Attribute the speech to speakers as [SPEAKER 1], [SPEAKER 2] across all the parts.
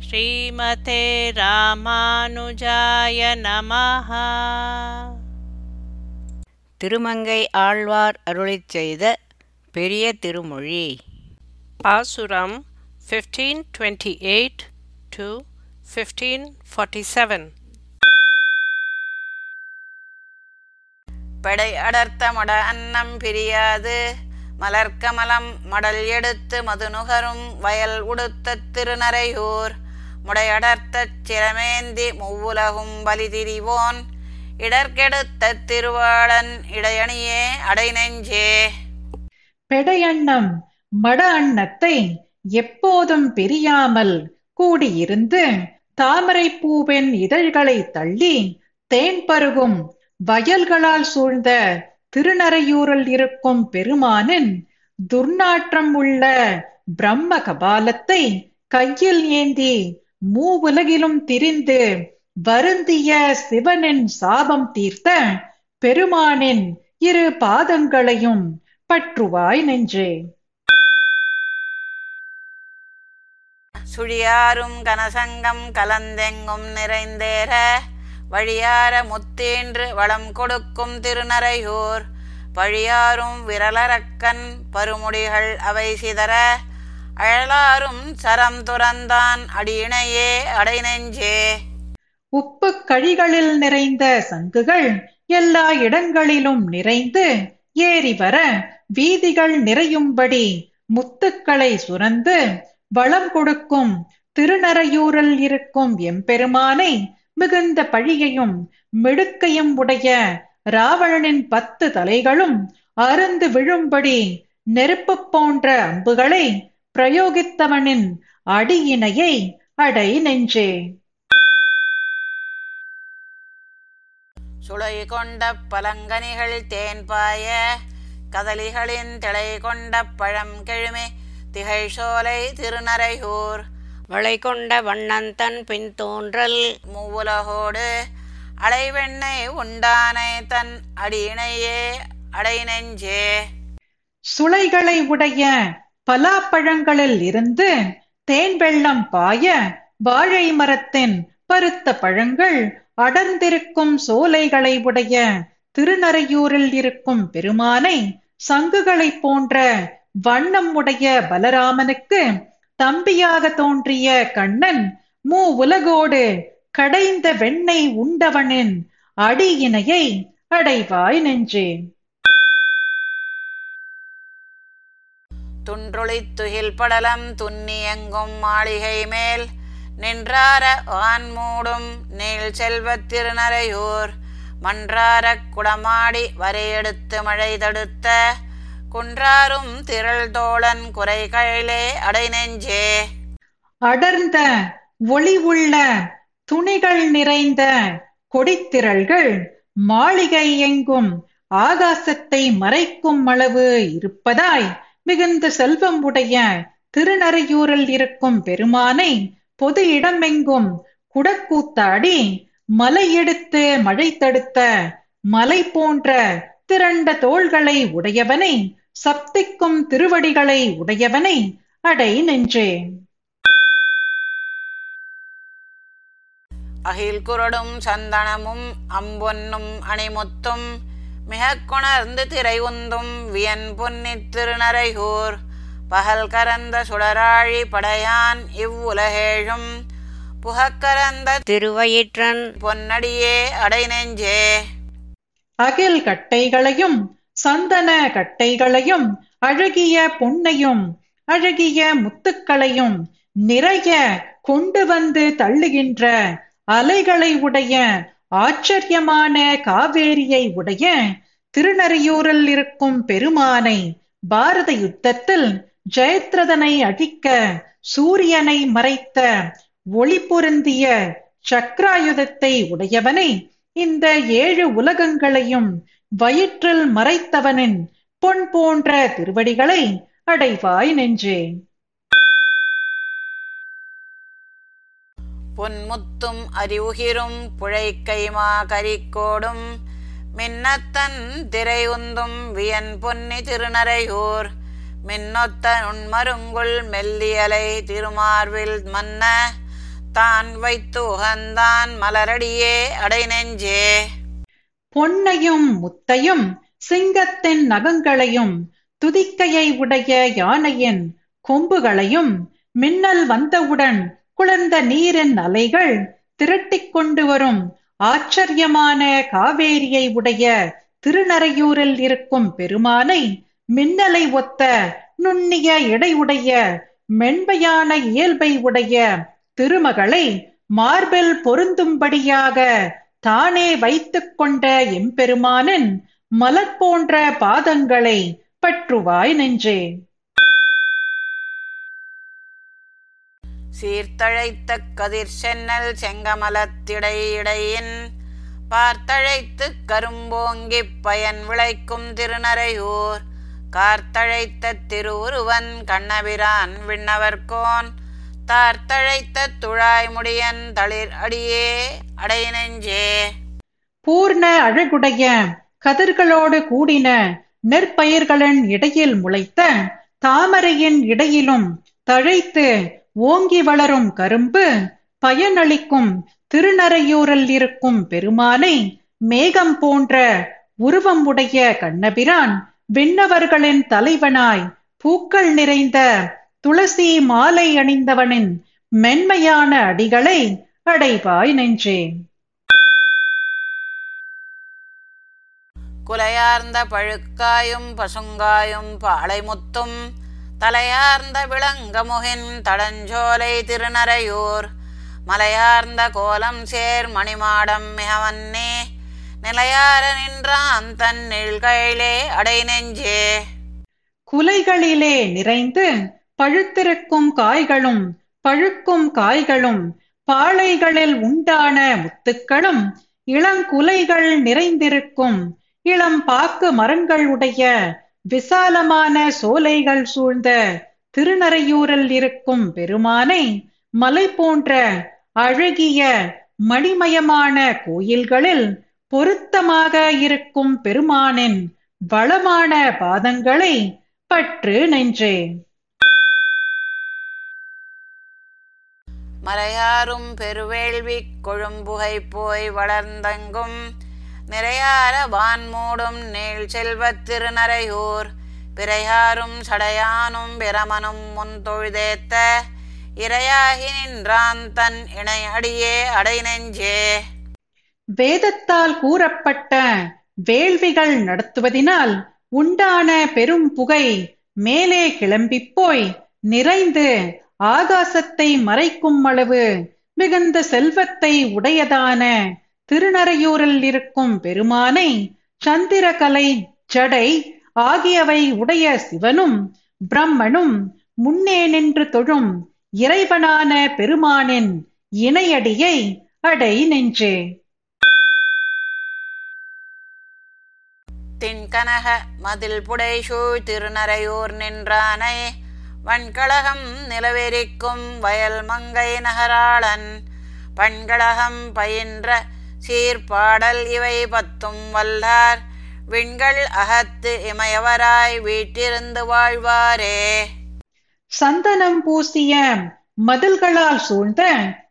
[SPEAKER 1] ஸ்ரீமதே ராமானுஜாய நமஹ.
[SPEAKER 2] திருமங்கை ஆழ்வார் அருளிச் செய்த பெரிய திருமொழி.
[SPEAKER 1] பாசுரம் 1528 to 1547
[SPEAKER 3] படை அடர்த்த மட அன்னம் பிரியாது. மலர்க்கமலம் மடல் எடுத்து மதுநுகரும் வயல் உடுத்த திருநரையூர். முடையடர்த்தச் சிரமேந்தி மூவுலகும் பலி திரிவோன். இடர்கெடுத்த திருவாளன் இடையணியே அடைநெஞ்சே
[SPEAKER 4] பெடையண்ணம் மட அன்னத்தை எப்போதும் பிரியாமல் கூடியிருந்து தாமரை பூவின் இதழ்களை தள்ளி தேன் பருகும் வயல்களால் சூழ்ந்த திருநறையூரில் இருக்கும் பெருமானின் துர்நாற்றம் உள்ள பிரம்ம கபாலத்தை கையில் ஏந்தி மூவுலகிலும் திரிந்து வருந்திய சிவனின் சாபம் தீர்த்த பெருமானின் இரு பாதங்களையும் பற்றுவாய் நெஞ்சே.
[SPEAKER 3] சுழியாரும் கனசங்கம் கலந்தெங்கும் நிறைந்தேற வழியார முத்தீன்று வளம் கொடுக்கும் திருநரையூர் பழியாரும் விரலரக்கன் பருமுடிகள் அவை சிதற அழலாரும் சரம் துறந்தான் அடியினையே அடைநெஞ்சே.
[SPEAKER 4] உப்பு கழிகளில் நிறைந்த சங்குகள் எல்லா இடங்களிலும் நிறைந்து ஏறி வர வீதிகள் நிறையும்படி முத்துக்களை சுரந்து வளம் கொடுக்கும் திருநறையூரில் இருக்கும் எம்பெருமானை மிகுந்த பழியையும் மிடுக்கையும் உடைய ராவணனின் பத்து தலைகளும் அருந்து விழும்படி நெருப்பு போன்ற அம்புகளை பிரயோகித்தவனின் அடியினையை அடை நெஞ்சே.
[SPEAKER 3] சுளை கொண்ட பலங்கனிகள் தேன்பாய கதலிகளின் திளை கொண்ட பழம் கெழுமே திகழ் சோலை திருநரையூர்.
[SPEAKER 2] வளை கொண்ட வண்ணந்தன் பின் தோன்றல்
[SPEAKER 3] மூவுலகோடு அலைவெண்ணை உண்டானை தன் அடியினையே அடைநெஞ்சே
[SPEAKER 4] சுளைகளை உடைய பலாப்பழங்களில் இருந்து தேன் வெள்ளம் பாய வாழை மரத்தின் பருத்த பழங்கள் அடர்ந்திருக்கும் சோலைகளை உடைய திருநறையூரில் இருக்கும் பெருமானை சங்குகளைப் போன்ற வண்ணம் உடைய பலராமனுக்கு தம்பியாக தோன்றிய கண்ணன் மூ உலகோடு கடைந்த வெண்ணெய் உண்டவனின் அடியினையை அடைவாய் நெஞ்சே.
[SPEAKER 3] துன்றொளித் துகில் படலம் துன்னியங்கும் மாளிகை மேல் நின்றார வான் மூடும் நீள் செல்வத் திருநரையூர் மன்றாரக் குடமாடி வரையெடுத்து மழை தடுத்த குன்றாரும் திரள் தோழன் அடை அடைநெஞ்சே.
[SPEAKER 4] அடர்ந்த ஒளி உள்ள துணிகள் நிறைந்த கொடித்திரள்கள் மாளிகை எங்கும் ஆகாசத்தை மறைக்கும் அளவு இருப்பதாய் மிகுந்த செல்வம் உடைய திருநறையூரில் இருக்கும் பெருமானை பொது இடமெங்கும் குடக்கூத்தாடி மலை எடுத்து மழை தடுத்த மலை போன்ற திரண்ட தோள்களை உடையவனை சப்திக்கும் திருவடிகளை உடையவனை அடை நெஞ்சே
[SPEAKER 3] அகில் குரடும் சந்தனமும் அம்பொன்னும் அணிமுத்தும் மிகக் கொணர்ந்து திரை உந்தும் வியன் பொன்னித் திருநரையூர் பகல் கரந்த சுடராழி படையான் இவ்வுலகேழும் புகக்கரந்த
[SPEAKER 2] திருவயிற்றன்.
[SPEAKER 3] பொன்னடியே அடைநெஞ்சே.
[SPEAKER 4] அகில் கட்டைகளையும் சந்தன கட்டைகளையும் அழகிய பொன்னையும் அழகிய முத்துக்களையும் நிறைய கொண்டு வந்து தள்ளுகின்ற அலைகளை உடைய ஆச்சரியமான காவேரியை உடைய திருநறையூரில் இருக்கும் பெருமானை பாரத யுத்தத்தில் ஜெயத்ரதனை அழிக்க சூரியனை மறைத்த ஒளி பொருந்திய சக்ராயுதத்தை உடையவனை இந்த ஏழு உலகங்களையும் வயிற்றில் மறைத்தவனின் பொன் போன்ற திருவடிகளை அடைவாய் நெஞ்சே.
[SPEAKER 3] பொன்முத்தும் அறிவுகிரும் புழைக்கைமா கரிக்கோடும் மின்னத்தன் திரை உந்தும் வியன் பொன்னி திருநரையூர் மின்னொத்த உண்மருங்குள் மெல்லியலை திருமார்வில் மன்ன தான் வைத்து உகந்தான் மலரடியே அடை நெஞ்சே
[SPEAKER 4] பொன்னையும் முத்தையும் சிங்கத்தின் நகங்களையும் துதிக்கையை உடைய யானையின் கொம்புகளையும் மின்னல் வந்தவுடன் குளிர்ந்த நீரின் அலைகள் திரட்டிக் கொண்டு வரும் ஆச்சரியமான காவேரியை உடைய திருநறையூரில் இருக்கும் பெருமானை மின்னலை ஒத்த நுண்ணிய எடையுடைய மென்மையான இயல்பை உடைய திருமகளை மார்பில் பொருந்தும்படியாக தானே வைத்துக் கொண்ட எம்பெருமானின் மலர் போன்ற பாதங்களை பற்றுவாய் நெஞ்சே.
[SPEAKER 3] சீர்த்தழைத்த கதிர் சென்னல் செங்கமலத்திடை இடையின் பார்த்தழைத்து கரும்போங்கிப் பயன் விளைக்கும் திருநறையூர். கார்த்தழைத்த திருவுருவன் கண்ணபிரான் விண்ணவர்கோன் தார்த்தழைத்த துழாய் முடியன் தளிர் அடியே அடை நெஞ்சே
[SPEAKER 4] பூர்ண அழகுடைய கதிர்களோடு கூடின நெற்பயிர்களின் இடையில் முளைத்த தாமரையின் இடையிலும் தழைத்து ஓங்கி வளரும் கரும்பு பயனளிக்கும் திருநறையூரில் இருக்கும் பெருமானை மேகம் போன்ற உருவம் உடைய கண்ணபிரான் விண்ணவர்களின் தலைவனாய் பூக்கள் நிறைந்த துளசி மாலை அணிந்தவனின் மென்மையான அடிகளை அடைவாய் நெஞ்சே.
[SPEAKER 3] குலையார்ந்த பழுக்காயும் பசுங்காயும் பாளைமுத்தும் தலையார்ந்த விளங்கமுகின் தடஞ்சோலை திருநறையூர். மலையார்ந்த கோலம் சேர் மணிமாடம் மிகவன்னே. நிலையார நின்றான் தன் நிழ்கையிலே அடை நெஞ்சே.
[SPEAKER 4] குலைகளிலே நிறைந்து பழுத்திருக்கும் காய்களும் பழுக்கும் காய்களும் பாளைகளில் உண்டான முத்துக்களும் இளங்குலைகள் நிறைந்திருக்கும். இளம் பாக்கு மரங்கள் உடைய விசாலமான சோலைகள் சூழ்ந்த திருநறையூரில் இருக்கும் பெருமானை மலை போன்ற அழகிய மணிமயமான கோயில்களில் பொருத்தமாக இருக்கும் பெருமானின் வளமான பாதங்களை பற்று நின்றேன்.
[SPEAKER 3] மலையாரும் பெருவேள்வி கொழும்புகை போய் வளர்ந்தங்கும் நிறையார வான்மூடும் நீள் செல்வத் திருநரையூர் பிறையாரும் சடையானும் பிரமனும் முன் தொழுதேத்த இரையாகி நின்றான் தன் இணை அடியே அடை நெஞ்சே.
[SPEAKER 4] வேதத்தால் கூறப்பட்ட வேள்விகள் நடத்துவதினால் உண்டான பெரும் புகை மேலே கிளம்பிப் போய் நிறைந்து ஆகாசத்தை மறைக்கும் அளவு மிகுந்த செல்வத்தை உடையதான திருநறையூரில் இருக்கும் பெருமானை சந்திரகலை ஜடை ஆகியவை உடைய சிவனும் பிரம்மனும் முன்னே நின்று தொழும் இறைவனான பெருமானின் இணையடியை அடை நெஞ்சே.
[SPEAKER 3] திண்கனக மதில் புடைசூழ் திருநறையூர் நின்றானை வன்கழகம் நிலவெறிக்கும் வயல் மங்கை நகராளன் பண்கழகம் பயின்ற சீர்பாடல் இவை பத்தும் வல்லார். விண்கள் அகத்து இமயவராய் வீட்டிருந்து வாழ்வாரே.
[SPEAKER 4] சந்தனம் பூசிய மதில்களால் சூழ்ந்த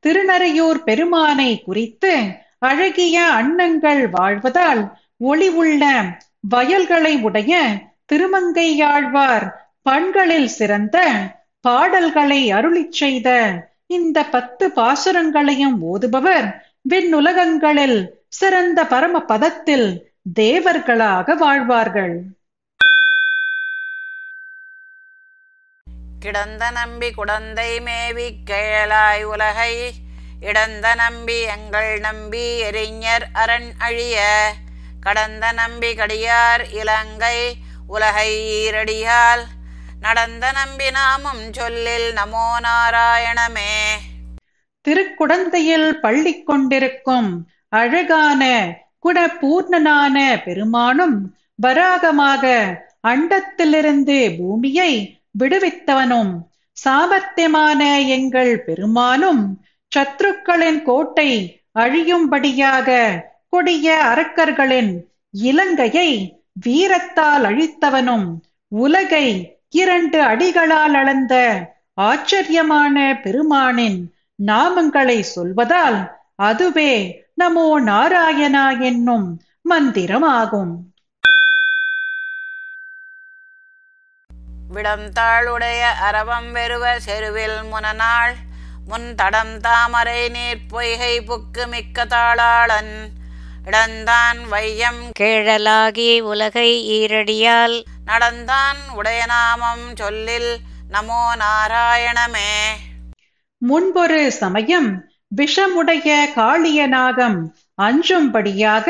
[SPEAKER 4] திருநறையூர் பெருமானை குறித்து அழகிய அன்னங்கள் வாழ்வதால் ஒளி உள்ள வயல்களை உடைய திருமங்கையாழ்வார் பண்களில் சிறந்த பாடல்களை அருளிச் செய்த இந்த பத்து பாசுரங்களையும் ஓதுபவர் விண்ணுலகங்களில் சிறந்த பரம பதத்தில் தேவர்களாக வாழ்வார்கள்.
[SPEAKER 3] கிடந்த நம்பி குடந்தை மேவி கேளாய் உலகை இடந்த நம்பி எங்கள் நம்பி எரிஞர் அரண் அழிய கடந்த நம்பி கடியார் இலங்கை உலகை ஈரடியால் நடந்த நம்பி நாமும் சொல்லில் நமோ நாராயணமே.
[SPEAKER 4] திருக்குடந்தையில் பள்ளி கொண்டிருக்கும் அழகான குணபூர்ணனான பெருமானும் வராகமாக அண்டத்திலிருந்து பூமியை விடுவித்தவனும் சாமர்த்தியமான எங்கள் பெருமானும் சத்ருக்களின் கோட்டை அழியும்படியாக கொடிய அரக்கர்களின் இலங்கையை வீரத்தால் அழித்தவனும் உலகை இரண்டு அடிகளால் அளந்த ஆச்சரியமான பெருமானின் நாமங்களை சொல்வதால் அதுவே நமோ நாராயணா என்னும் மந்திரமாகும்.
[SPEAKER 3] விடம்தாளுடைய அரவம் வெறுவ செருவில் முனநாள் முன் தடம் தாமரை நீர் பொய்கை புக்கு மிக்க தாளாளன் இடந்தான் வையம்
[SPEAKER 2] கேழலாகி உலகை ஈரடியால்
[SPEAKER 3] நடந்தான் உடைய நாமம் சொல்லில் நமோ நாராயணமே.
[SPEAKER 4] முன்பொரு சமயம் விஷமுடைய காளிய நாகம் அஞ்சும்படியாக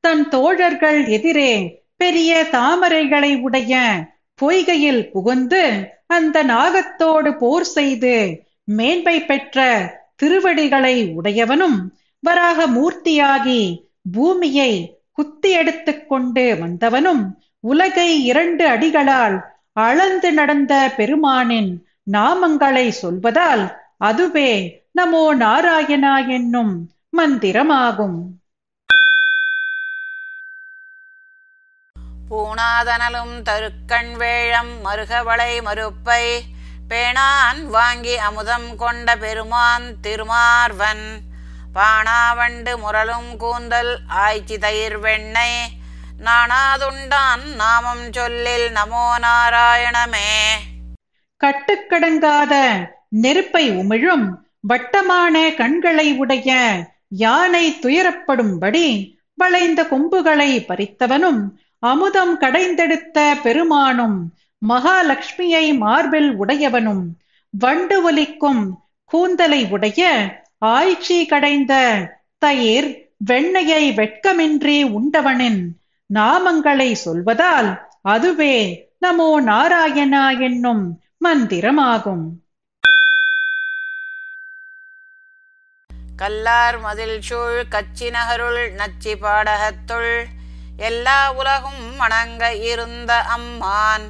[SPEAKER 4] தன் தோழர்கள் எதிரே பெரிய தாமரைகளை உடைய பொய்கையில் புகுந்து அந்த நாகத்தோடு போர் செய்து மேன்மை பெற்ற திருவடிகளை உடையவனும் வராக மூர்த்தியாகி பூமியை குத்தி எடுத்துக் கொண்டு வந்தவனும் உலகை இரண்டு அடிகளால் அளந்து நடந்த பெருமானின் நாமங்களை சொல்வதால் அதுவே நமோ நாராயணா என்னும் மந்திரமாகும்.
[SPEAKER 3] பூணாதனலும் தருக்கண் வேழம் மருகவளை மறுப்பை பேணான் வாங்கி அமுதம் கொண்ட பெருமான் திருமார்வன். பாணாவண்டு முரலும் கூந்தல் ஆய்ச்சி தயிர் வெண்ணெய் நாணாதுண்டான் நாமம் சொல்லில் நமோ நாராயணமே.
[SPEAKER 4] கட்டுக்கடங்காத நெருப்பை உமிழும் வட்டமான கண்களை உடைய யானை துயரப்படும்படி வளைந்த கொம்புகளை பறித்தவனும் அமுதம் கடைந்தெடுத்த பெருமானும் மகாலட்சுமியை மார்பில் உடையவனும் வண்டு ஒலிக்கும் கூந்தலை உடைய ஆய்ச்சி கடைந்த தயிர் வெண்ணையை வெட்கமின்றி உண்டவனின் நாமங்களை சொல்வதால் அதுவே நமோ நாராயணா என்னும் மந்திரமாகும்.
[SPEAKER 3] கல்லார் மதில் சூழ் கச்சி நகருள் நச்சி பாடகத்துள் எல்லா உலகும் வணங்க இருந்த அம்மான்.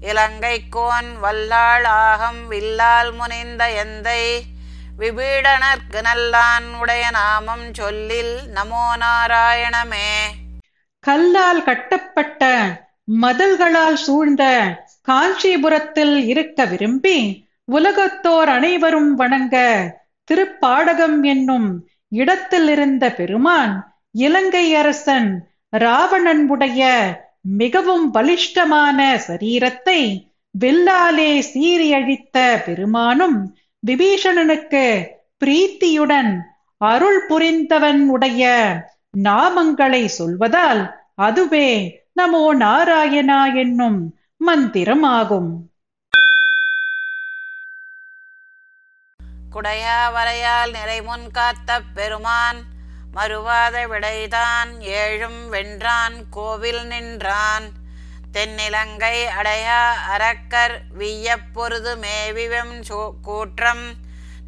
[SPEAKER 3] இலங்கை கோன் வல்லாள் ஆகம் வில்லால் முனிந்த எந்தை. விபீடனர்க்கு நல்லான் உடைய நாமம் சொல்லில் நமோ நாராயணமே.
[SPEAKER 4] கல்லால் கட்டப்பட்ட மதில்களால் சூழ்ந்த காஞ்சிபுரத்தில் இருக்க விரும்பி உலகத்தோர் அனைவரும் வணங்க திருப்பாடகம் என்னும் இடத்தில் இருந்த பெருமான் இலங்கை அரசன் ராவணன் உடைய மிகவும் பலிஷ்டமான சரீரத்தை வில்லாலே சீறியழித்த பெருமானும் விபீஷணனுக்கு பிரீத்தியுடன் அருள் புரிந்தவன் உடைய நாமங்களை சொல்வதால் அதுவே நமோ நாராயணா என்னும் மந்திரமாகும்.
[SPEAKER 3] குடையா வரையால் நிறைமுன் காத்த பெருமான் மறுவாத விடைதான் ஏழும் வென்றான் கோவில் நின்றான். தென்னிலங்கை அடையா அரக்கர் வியப்பொருது மேவிவம் கூற்றம்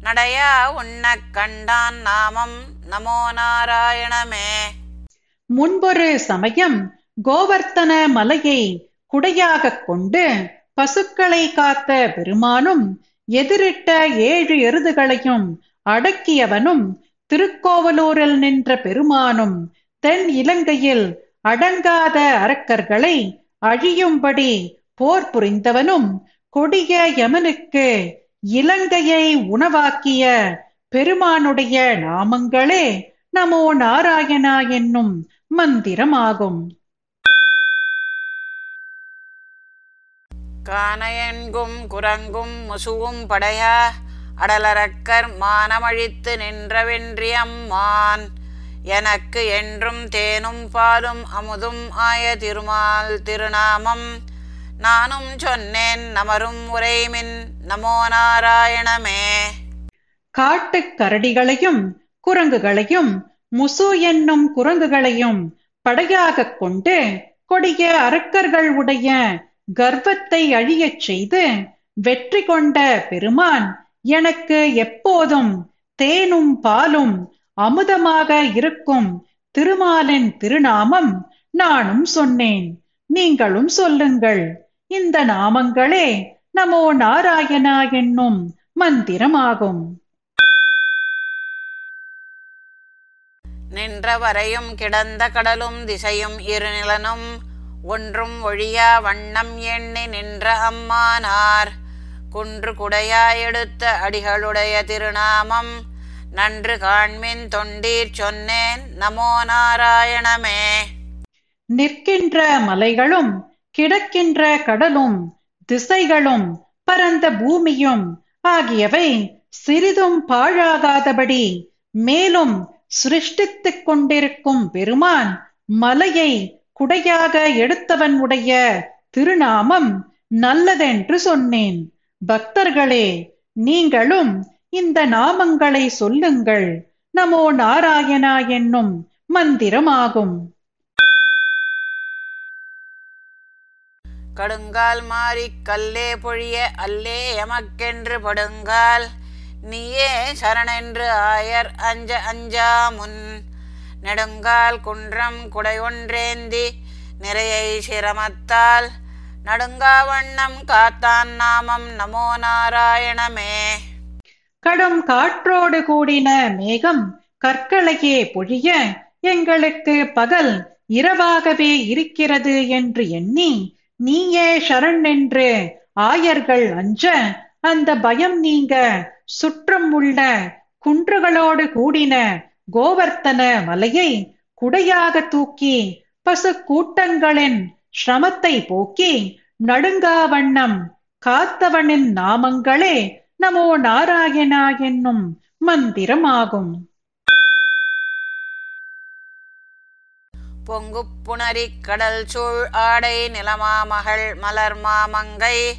[SPEAKER 3] நடையா உண்ணக் கண்டான் நாமம் நமோ நாராயணமே.
[SPEAKER 4] முன்பொரு சமயம் கோவர்த்தன மலையை குடையாகக் கொண்டு பசுக்களை காத்த பெருமானும் எதிரிட்ட ஏழு எருதுகளையும் அடக்கியவனும் திருக்கோவலூரில் நின்ற பெருமானும் தென் இலங்கையில் அடங்காத அரக்கர்களை அழியும்படி போர் புரிந்தவனும் கொடிய யமனுக்கு இலங்கையை உணவாக்கிய பெருமானுடைய நாமங்களே நமோ நாராயணா என்னும் மந்திரமாகும்.
[SPEAKER 3] கானையன்கும் குரங்கும் முசுவும் படையா அடலரக்கர் மானமழித்து நின்றவென்றியம்மான் எனக்கு என்றும் தேனும் பாலும் அமுதும் ஆய திருமால் திருநாமம். நானும் சொன்னேன் நமரும் உரைமின் நமோ நாராயணமே.
[SPEAKER 4] காட்டு கரடிகளையும் குரங்குகளையும் முசு என்னும் குரங்குகளையும் படையாகக் கொண்டு கொடிய அரக்கர்கள் உடைய கர்வத்தை அழியச் செய்து வெற்றி கொண்ட பெருமான் எனக்கு எப்போதும் தேனும் பாலும் அமுதமாக இருக்கும் திருமாலின் திருநாமம் நானும் சொன்னேன். நீங்களும் சொல்லுங்கள். இந்த நாமங்களே நமோ நாராயணா என்னும் மந்திரமாகும்.
[SPEAKER 3] நின்றவரையும் கிடந்த கடலும் திசையும் இருநிலனும் ஒன்றும் ஒழியா வண்ணம் எண்ணி நின்ற அம்மானார். குன்று குடையாயெடுத்த அடிகளுடைய திருநாமம். நன்று காண்மின் தொண்டீர் சொன்னேன் நமோ நாராயணமே.
[SPEAKER 4] நிற்கின்ற மலைகளும் கிடக்கின்ற கடலும் திசைகளும் பரந்த பூமியும் ஆகியவை சிறிதும் பாழாகாதபடி மேலும் சிருஷ்டித்துக் கொண்டிருக்கும் பெருமான் மலையை குடையாக எடுத்தவன் உடைய திருநாமம் நல்லதென்று சொன்னேன். பக்தர்களே நீங்களும் இந்த நாமங்களை சொல்லுங்கள். நமோ நாராயணா என்னும் மந்திரமாகும்.
[SPEAKER 3] கடுங்கால் மாறி கல்லே பொழிய அல்லே எமக்கென்று படுங்கால். நீயே சரணென்று ஆயர் அஞ்ச அஞ்சா முன் நெடுங்கால் குன்றம் குடையொன்றேந்தி நிறையை சிரமத்தால் நடுங்கா வண்ணம் காத்தான் நாமம் நமோ நாராயணமே.
[SPEAKER 4] கடும் காற்றோடு கூடின மேகம் கற்களையே பொழிய எங்களுக்கு பகல் இரவாகவே இருக்கிறது என்று எண்ணி நீயே சரண் என்று ஆயர்கள் அஞ்ச அந்த பயம் நீங்க சுற்றும் உள்ள குன்றுகளோடு கூடின கோவர்த்தன மலையை குடையாக தூக்கி பசு கூட்டங்களின் சிரமத்தை போக்கி நடுங்கா வண்ணம் காத்தவனின் நாமங்களே நமோ நாராயணா என்னும் மந்திரமாகும்.
[SPEAKER 3] பொங்கு புணரி கடல் சூழ் ஆடை நிலமாமகள் மலர் மாமங்கை.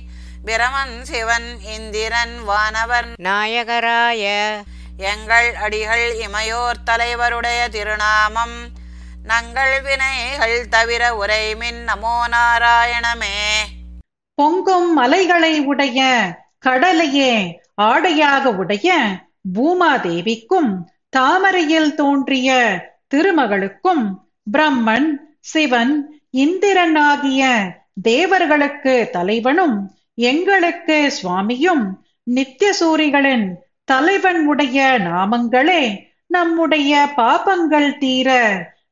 [SPEAKER 3] பிரமன் சிவன் இந்திரன் வானவர்.
[SPEAKER 2] நாயகராய
[SPEAKER 3] எங்கள் அடிகள் இமையோர் தலைவருடைய திருநாமம். நங்கள் வினைகள் தவிர உரைமின் நமோ நாராயணமே.
[SPEAKER 4] பொங்கும் மலைகளை உடைய கடலையே ஆடையாக உடைய பூமாதேவிக்கும் தாமரையில் தோன்றிய திருமகளுக்கும் பிரம்மன் சிவன் இந்திரன் ஆகிய தேவர்களுக்கு தலைவனும் எங்களுக்கு சுவாமியும் நித்தியசூரிகளின் தலைவன் உடைய நாமங்களே நம்முடைய பாபங்கள் தீர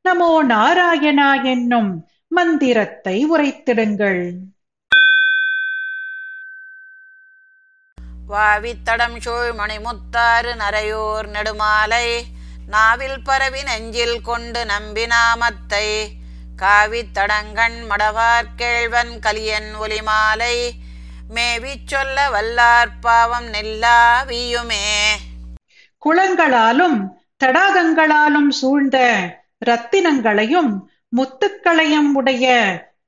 [SPEAKER 4] நமோ நாராயணா என்னும் மந்திரத்தை உரைத்திடுங்கள்.
[SPEAKER 3] வாவித்தடம் சூழ் மணிமுத்தாறு நரையூர் நெடுமாலை நாவில் பரவி நெஞ்சில் கொண்டு நம்பி நாமத்தை காவித்தடங்கண் மடவார் கேழ்வன் கலியன் ஒலிமாலை மேவி சொல்ல வல்லார் பாவம் நெல்லாவியுமே.
[SPEAKER 4] குளங்களாலும் தடாகங்களாலும் சூழ்ந்த ரத்தினங்களையும் முத்துக்களையும் உடைய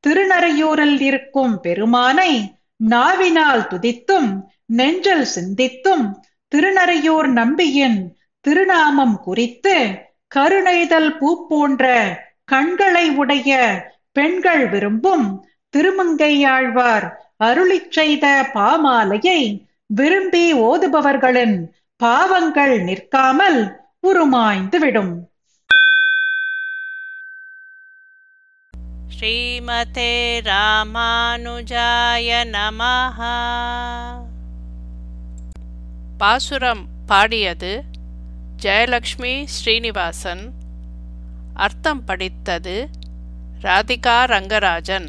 [SPEAKER 4] திருநறையூரில் இருக்கும் பெருமானை நாவினால் துதித்தும் நெஞ்சல் சிந்தித்தும் திருநறையூர் நம்பியின் திருநாமம் குறித்து கருணைதல் பூ போன்ற கண்களை உடைய பெண்கள் விரும்பும் திருமங்கையாழ்வார் அருளிச் செய்த பாமாலையை விரும்பி ஓதுபவர்களின் பாவங்கள் நிற்காமல் உருமாய்ந்துவிடும்
[SPEAKER 1] ஸ்ரீமதே ராமானுஜாய நமஹ. பாசுரம் பாடியது ஜெயலக்ஷ்மி ஸ்ரீனிவாசன். அர்த்தம் படித்தது ராதிகா ரங்கராஜன்.